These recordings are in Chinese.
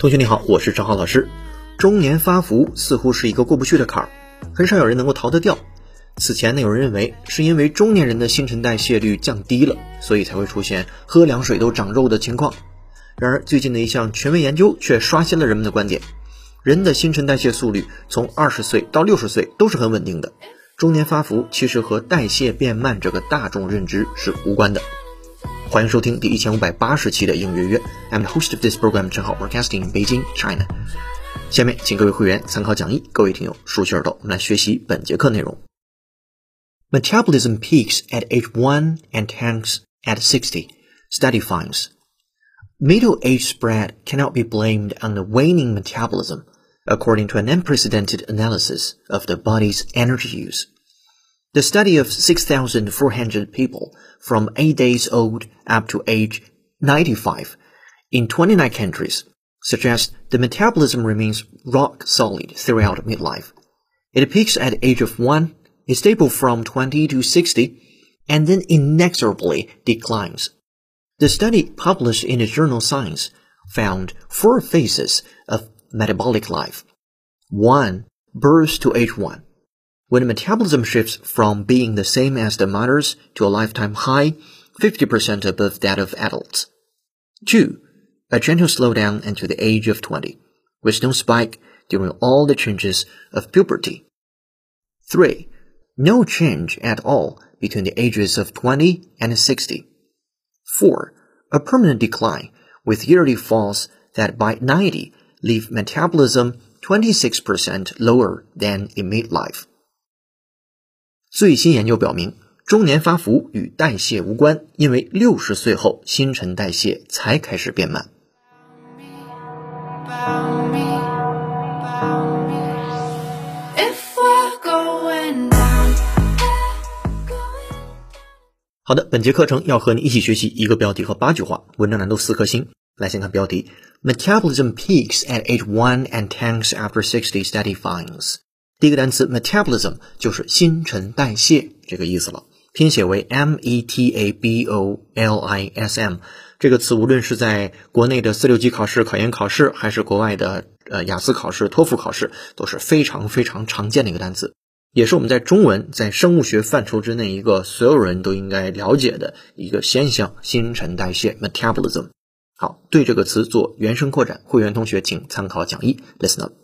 同学你好，我是张浩老师。中年发福似乎是一个过不去的坎儿，很少有人能够逃得掉。此前呢，有人认为是因为中年人的新陈代谢率降低了，所以才会出现喝凉水都长肉的情况。然而，最近的一项权威研究却刷新了人们的观点：人的新陈代谢速率从二十岁到六十岁都是很稳定的。中年发福其实和代谢变慢这个大众认知是无关的。欢迎收听第一千五百八十期的应约约，I'm the host of this program，正好 broadcasting in Beijing, China。下面请各位会员参考讲义，各位听友竖起耳朵，我们来学习本节课内容。Metabolism peaks at age one and tanks at sixty. Study finds. Middle age spread cannot be blamed on the waning metabolism according to an unprecedented analysis of the body's energy use. The study of 6,400 people from 8 days old up to age 95 in 29 countries suggests the metabolism remains rock solid throughout midlife. It peaks at age of 1, is stable from 20 to 60, and then inexorably declines. The study published in the journal Science found four phases of metabolic life. 1. Birth to age 1. When metabolism shifts from being the same as the mother's to a lifetime high, 50% above that of adults. 2. A gentle slowdown until the age of 20, with no spike during all the changes of puberty. 3. No change at all between the ages of 20 and 60. 4. A permanent decline with yearly falls that by 90 leave metabolism 26% lower than in midlife. 最新研究表明，中年发福与代谢无关，因为六十岁后新陈代谢才开始变慢。好的，本节课程要和你一起学习一个标题和八句话，文章难度四颗星。来先看标题：Metabolism peaks at age one and tanks after sixty. Study finds. 第一个单词 metabolism 就是新陈代谢这个意思了，拼写为 m e t a b o l i s m。这个词无论是在国内的四六级考试、考研考试，还是国外的呃雅思考试、托福考试，都是非常非常常见的一个单词，也是我们在中文在生物学范畴之内一个所有人都应该了解的一个现象——新陈代谢 metabolism。好，对这个词做原声扩展，会员同学请参考讲义。Listen up.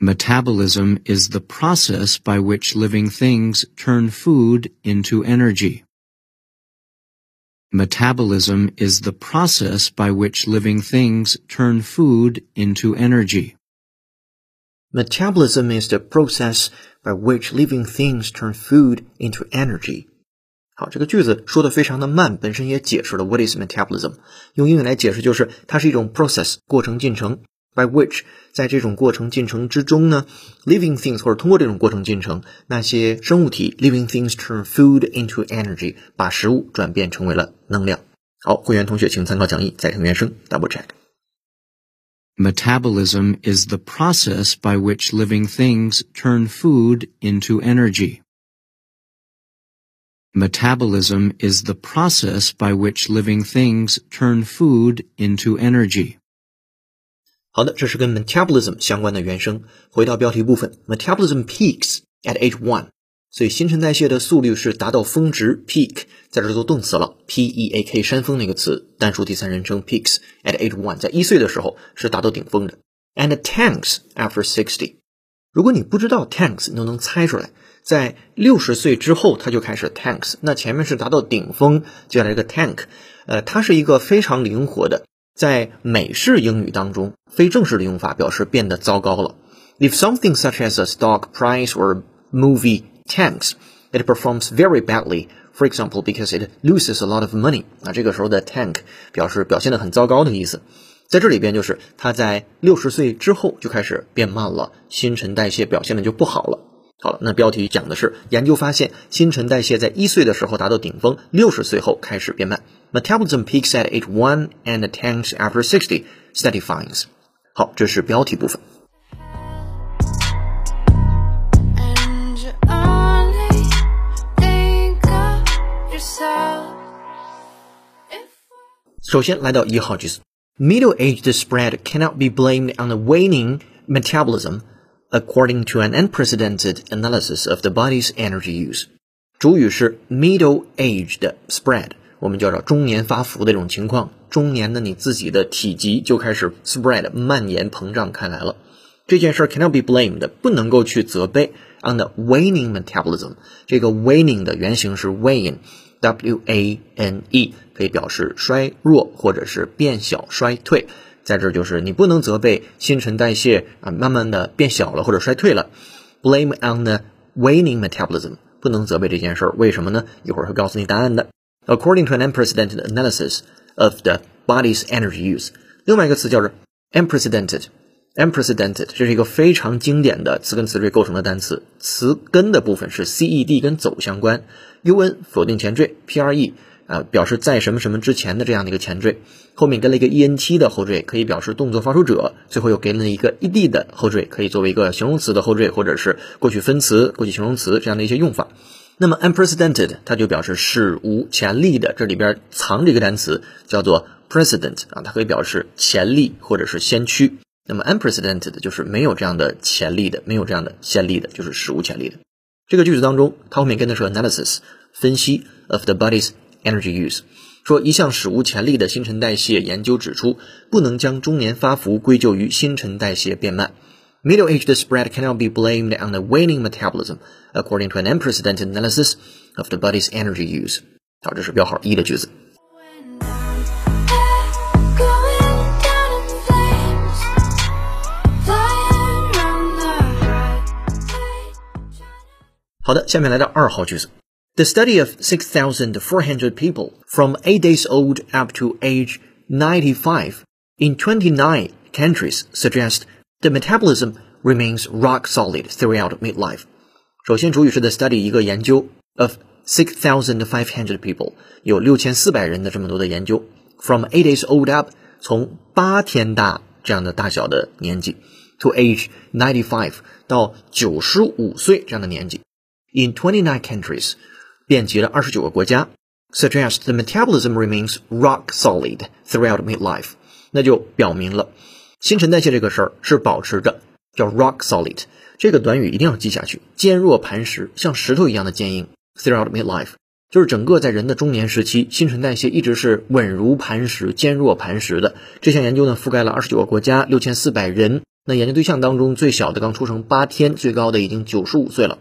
Metabolism is the process by which living things turn food into energy. Metabolism is the process by which living things turn food into energy. Metabolism is the process by which living things turn food into energy. 好，这个句子说的非常的慢，本身也解释了 what is metabolism。用英语来解释就是它是一种 process 过程进程 ，by which 在这种过程进程之中呢，living things 或者通过这种过程进程，那些生物体 living things turn food into energy，把食物转变成为了能量。好，会员同学请参考讲义，再听原声，double check。Metabolism is the process by which living things turn food into energy. Metabolism is the process by which living things turn food into energy. 好的，这是跟 metabolism 相关的原声。回到标题部分，metabolism peaks at age one，所以新陈代谢的速率是达到峰值 peak，在这做动词了，p e a k 山峰那个词，单数第三人称 peaks at age one，在一岁的时候是达到顶峰的。And tanks after sixty，如果你不知道 tanks，你都能猜出来。在六十岁之后，它就开始 tanks。那前面是达到顶峰，接下来这个 tank，呃，它是一个非常灵活的，在美式英语当中非正式的用法，表示变得糟糕了。If something such as a stock price or movie tanks, it performs very badly. For example, because it loses a lot of money. 那这个时候的 tank 表示表现的很糟糕的意思。在这里边就是他在六十岁之后就开始变慢了，新陈代谢表现的就不好了。好了，那标题讲的是研究发现，新陈代谢在一岁的时候达到顶峰，六十岁后开始变慢。Metabolism peaks at age one and tanks after sixty. Study finds. 好，这是标题部分。首先来到一号句子 Middle-aged spread cannot be blamed on the waning metabolism, according to an unprecedented analysis of the body's energy use. 主语是 middle-aged spread， 我们叫做中年发福的这种情况。中年的你自己的体积就开始 spread 蔓延膨胀开来了。这件事儿 cannot be blamed，不能够去责备 on the waning metabolism。这个 waning 的原型是 wane，w a n e，可以表示衰弱或者是变小、衰退。在这儿就是你不能责备新陈代谢啊，慢慢的变小了或者衰退了。Blame on the waning metabolism，不能责备这件事儿，为什么呢？一会儿会告诉你答案的。According to an unprecedented analysis of the body's energy use，另外一个词叫做 unprecedented。unprecedented，这是一个非常经典的词根词缀构成的单词。词根的部分是 c e d 跟走相关，un 否定前缀，p r e 啊表示在什么什么之前的这样的一个前缀，后面跟了一个 e n t 的后缀，可以表示动作发出者，最后又给了一个 e d 的后缀，可以作为一个形容词的后缀或者是过去分词、过去形容词这样的一些用法。那么 unprecedented 它就表示史无前例的，这里边藏着一个单词叫做 precedent 啊，它可以表示前例或者是先驱。那么 unprecedented 就是没有这样的潜力的，没有这样的先例的，就是史无前例的。这个句子当中，它后面跟的是 analysis 分析 of the body's energy use，说一项史无前例的新陈代谢研究指出，不能将中年发福归咎于新陈代谢变慢。Middle-aged spread cannot be blamed on the waning metabolism, according to an unprecedented analysis of the body's energy use。好，这是标号一的句子。好的，下面来到二号句子。The study of 6,400 people from 8 days old up to age 95 in 29 countries suggests the metabolism remains rock solid throughout midlife. 首先，主语是 the study 一个研究 of 6,500 people 有六千四百人的这么多的研究，from eight days old up 从八天大这样的大小的年纪 to age ninety five 到九十五岁这样的年纪。in 29 countries，遍及了二十九个国家，suggest the metabolism remains rock solid throughout midlife，那就表明了 新陈代谢这个事儿是保持着叫 rock solid 这个短语一定要记下去，坚若磐石，像石头一样的坚硬。throughout midlife 就是整个在人的中年时期，新陈代谢一直是稳如磐石、坚若磐石的。这项研究呢，覆盖了二十九个国家，六千四百人。那研究对象当中，最小的刚出生八天，最高的已经九十五岁了。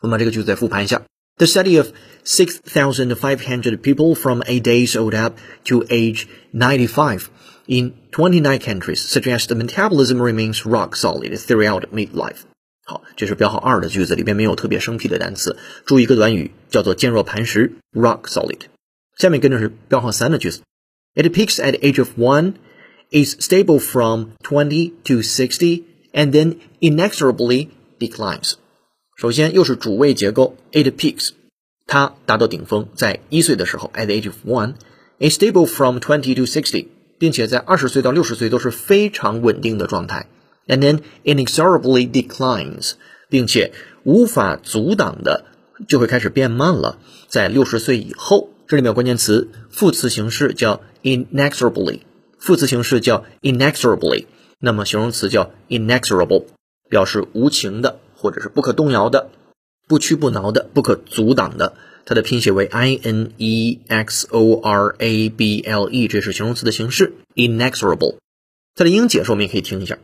我们把这个句子再复盘一下。The study of 6,500 people from 8 days old up to age 95 in 29 countries suggests the metabolism remains rock solid throughout midlife. 好，这是标号二的句子，里边没有特别生僻的单词。注意一个短语叫做坚若磐石 （rock solid）。下面跟着是标号三的句子。It peaks at the age of one, is stable from 20 to 60, and then inexorably declines. 首先又是主谓结构，it peaks，它达到顶峰，在一岁的时候，at the age of one，is stable from twenty to sixty， 并且在二十岁到六十岁都是非常稳定的状态，and then inexorably declines，并且无法阻挡的就会开始变慢了，在六十岁以后，这里面有关键词，副词形式叫 inexorably，副词形式叫 inexorably，那么形容词叫 inexorable，表示无情的。或者是不可动摇的、不屈不挠的、不可阻挡的。它的拼写为 i n e x o r a b l e，这是形容词的形式，inexorable。它的英解释我们也可以听一下。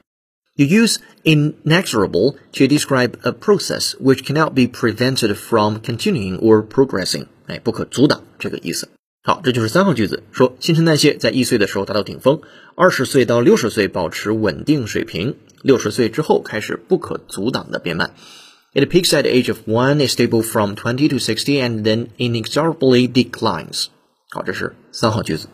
You use inexorable to describe a process which cannot be prevented from continuing or progressing。哎，不可阻挡这个意思。好，这就是三号句子，说新陈代谢在一岁的时候达到顶峰，二十岁到六十岁保持稳定水平。六十岁之后开始不可阻挡的变慢。It peaks at the age of one, is stable from twenty to sixty, and then inexorably declines. 好，这是三号句子。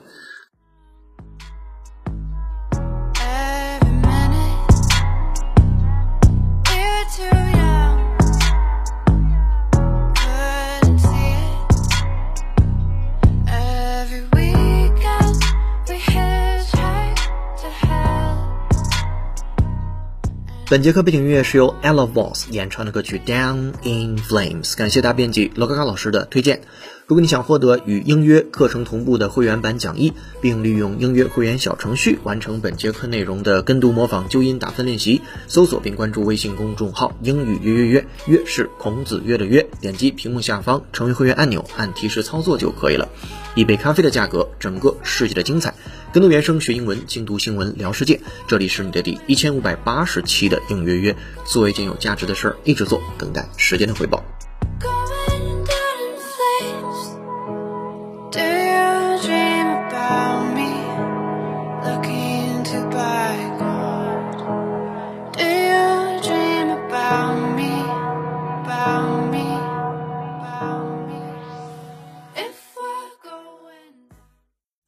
本节课背景音乐是由 Ella Voss 演唱的歌曲《Down in Flames》，感谢大编辑罗嘎嘎老师的推荐。如果你想获得与英约课程同步的会员版讲义，并利用英约会员小程序完成本节课内容的跟读、模仿、纠音、打分练习，搜索并关注微信公众号“英语约约约”，约是孔子约的约，点击屏幕下方成为会员按钮，按提示操作就可以了。一杯咖啡的价格，整个世界的精彩。跟读原声学英文，精读新闻聊世界。这里是你的第一千五百八十期的应约约，做一件有价值的事儿，一直做，等待时间的回报。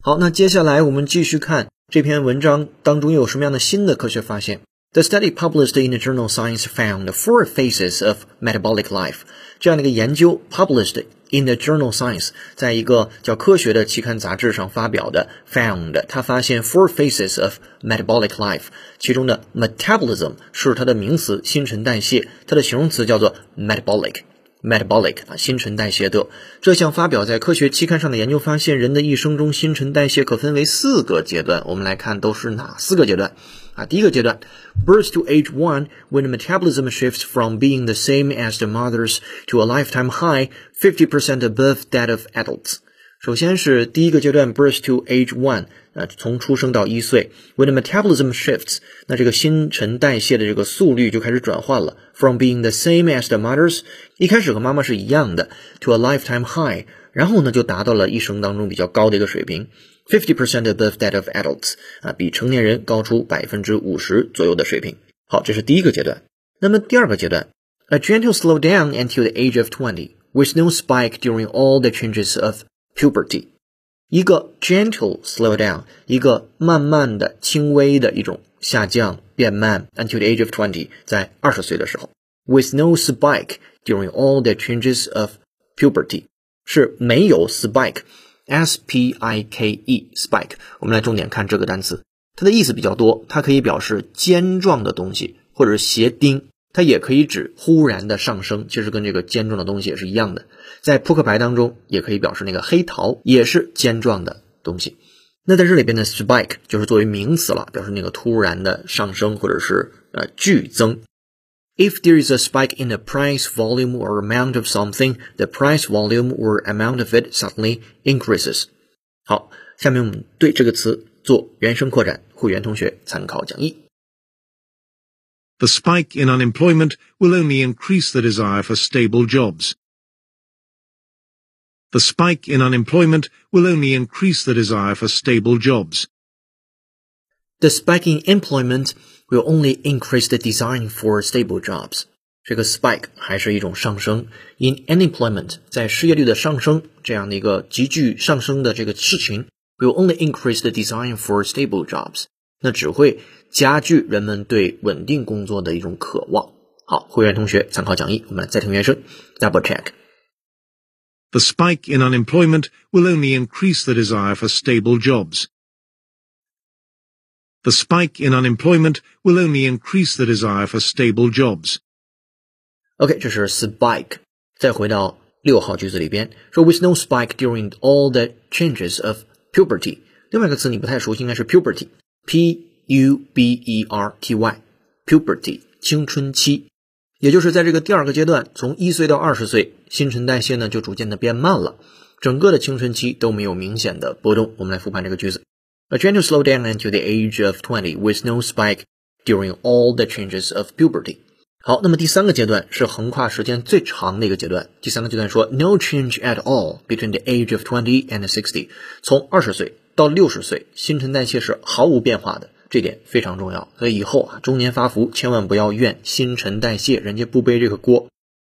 好，那接下来我们继续看这篇文章当中有什么样的新的科学发现？The study published in the journal Science found four phases of metabolic life。这样的一个研究 published in the journal Science，在一个叫科学的期刊杂志上发表的，found 它发现 four phases of metabolic life，其中的 metabolism 是它的名词，新陈代谢，它的形容词叫做 metabolic。Metabolic 啊，新陈代谢的这项发表在科学期刊上的研究发现，人的一生中新陈代谢可分为四个阶段。我们来看都是哪四个阶段啊？第一个阶段，birth to age one when metabolism shifts from being the same as the mother's to a lifetime high, fifty percent above that of adults。首先是第一个阶段，birth to age one。呃，从出生到一岁，when the metabolism shifts，那这个新陈代谢的这个速率就开始转换了，from being the same as the mothers，一开始和妈妈是一样的，to a lifetime high，然后呢就达到了一生当中比较高的一个水平，fifty percent above that of adults，啊，比成年人高出百分之五十左右的水平。好，这是第一个阶段。那么第二个阶段，a gentle slow down until the age of twenty with no spike during all the changes of puberty。 一个 gentle slow down，一个慢慢的、轻微的一种下降、变慢，until the age of twenty，在二十岁的时候，with no spike during all the changes of puberty，是没有 spike，s p i k e spike。我们来重点看这个单词，它的意思比较多，它可以表示尖状的东西，或者是鞋钉。它也可以指忽然的上升，其实跟这个尖状的东西也是一样的。在扑克牌当中，也可以表示那个黑桃也是尖状的东西。那在这里边的 spike 就是作为名词了，表示那个突然的上升或者是呃剧增。If there is a spike in the price, volume, or amount of something, the price, volume, or amount of it suddenly increases。好，下面我们对这个词做原声扩展，会员同学参考讲义。The spike in unemployment will only increase the desire for stable jobs. The spike in unemployment will only increase the desire for stable jobs. The spike in employment will only increase the desire for stable jobs. 这个 spike 还是一种上升，in unemployment 在失业率的上升这样的一个急剧上升的这个事情，will only increase the desire for stable jobs。那只会 加剧人们对稳定工作的一种渴望。好，会员同学参考讲义，我们再听原声，double check。The spike in unemployment will only increase the desire for stable jobs. The spike in unemployment will only increase the desire for stable jobs. OK，这是 spike。再回到六号句子里边，说 with no spike during all the changes of puberty。另外一个词你不太熟悉，应该是 puberty，p U B E R T Y，puberty 青春期，也就是在这个第二个阶段，从一岁到二十岁，新陈代谢呢就逐渐的变慢了，整个的青春期都没有明显的波动。我们来复盘这个句子：A gentle slow down until the age of twenty with no spike during all the changes of puberty。好，那么第三个阶段是横跨时间最长的一个阶段。第三个阶段说：No change at all between the age of twenty and sixty。从二十岁到六十岁，新陈代谢是毫无变化的。这点非常重要，所以以后啊，中年发福千万不要怨新陈代谢，人家不背这个锅。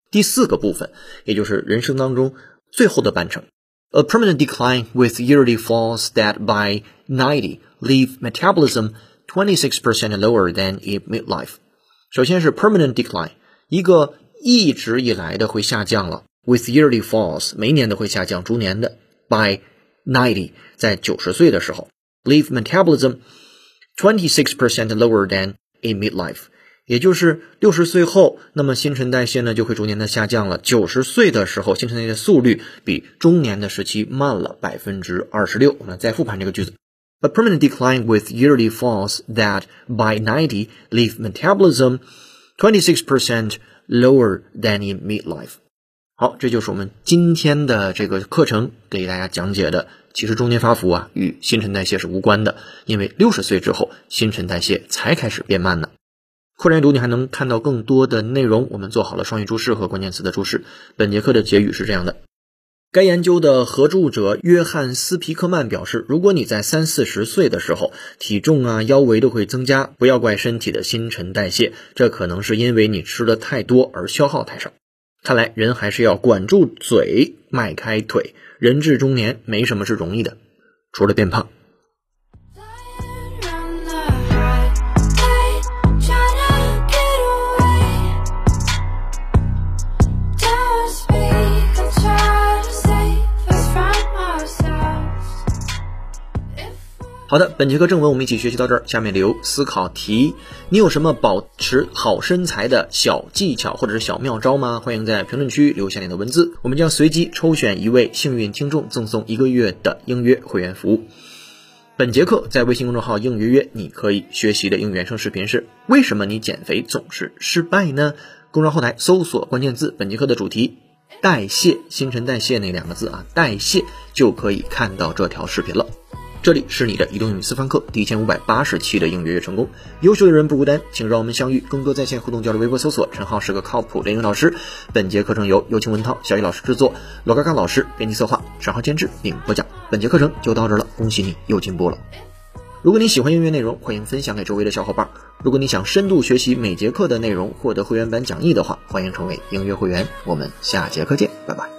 第四个部分，也就是人生当中最后的半程，a permanent decline with yearly falls that by ninety leave metabolism twenty six percent lower than in midlife。首先是 permanent decline，一个一直以来的会下降了，with yearly falls，每年都会下降，逐年的，by ninety，在九十岁的时候，leave metabolism。Twenty six percent lower than in midlife， 也就是六十岁后，那么新陈代谢呢就会逐年的下降了。九十岁的时候，新陈代谢速率比中年的时期慢了百分之二十六。我们再复盘这个句子：A permanent decline with yearly falls that by ninety leave metabolism twenty six percent lower than in midlife。好，这就是我们今天的这个课程给大家讲解的。 其实中年发福啊与新陈代谢是无关的，因为六十岁之后新陈代谢才开始变慢呢。扩展阅读，你还能看到更多的内容。我们做好了双语注释和关键词的注释。本节课的结语是这样的：该研究的合著者约翰斯皮克曼表示，如果你在三四十岁的时候体重啊腰围都会增加，不要怪身体的新陈代谢，这可能是因为你吃的太多而消耗太少。看来人还是要管住嘴，迈开腿。人至中年，没什么是容易的，除了变胖。好的，本节课正文我们一起学习到这儿。下面留思考题，你有什么保持好身材的小技巧或者是小妙招吗？欢迎在评论区留下你的文字，我们将随机抽选一位幸运听众，赠送一个月的应约会员服务。本节课在微信公众号应约约，你可以学习的英语原声视频是为什么你减肥总是失败呢？公众号后台搜索关键字本节课的主题代谢新陈代谢那两个字啊，代谢就可以看到这条视频了。这里是你的移动英语私房课第一千五百八十期的应约约成功，优秀的人不孤单，请让我们相遇，更多在线互动交流，微博搜索陈浩是个靠谱的英语老师。本节课程由有请文涛、小雨老师制作，罗嘎嘎老师编辑策划，陈浩监制并播讲。本节课程就到这了，恭喜你又进步了。如果你喜欢音乐内容，欢迎分享给周围的小伙伴。如果你想深度学习每节课的内容，获得会员版讲义的话，欢迎成为音乐会员。我们下节课见，拜拜。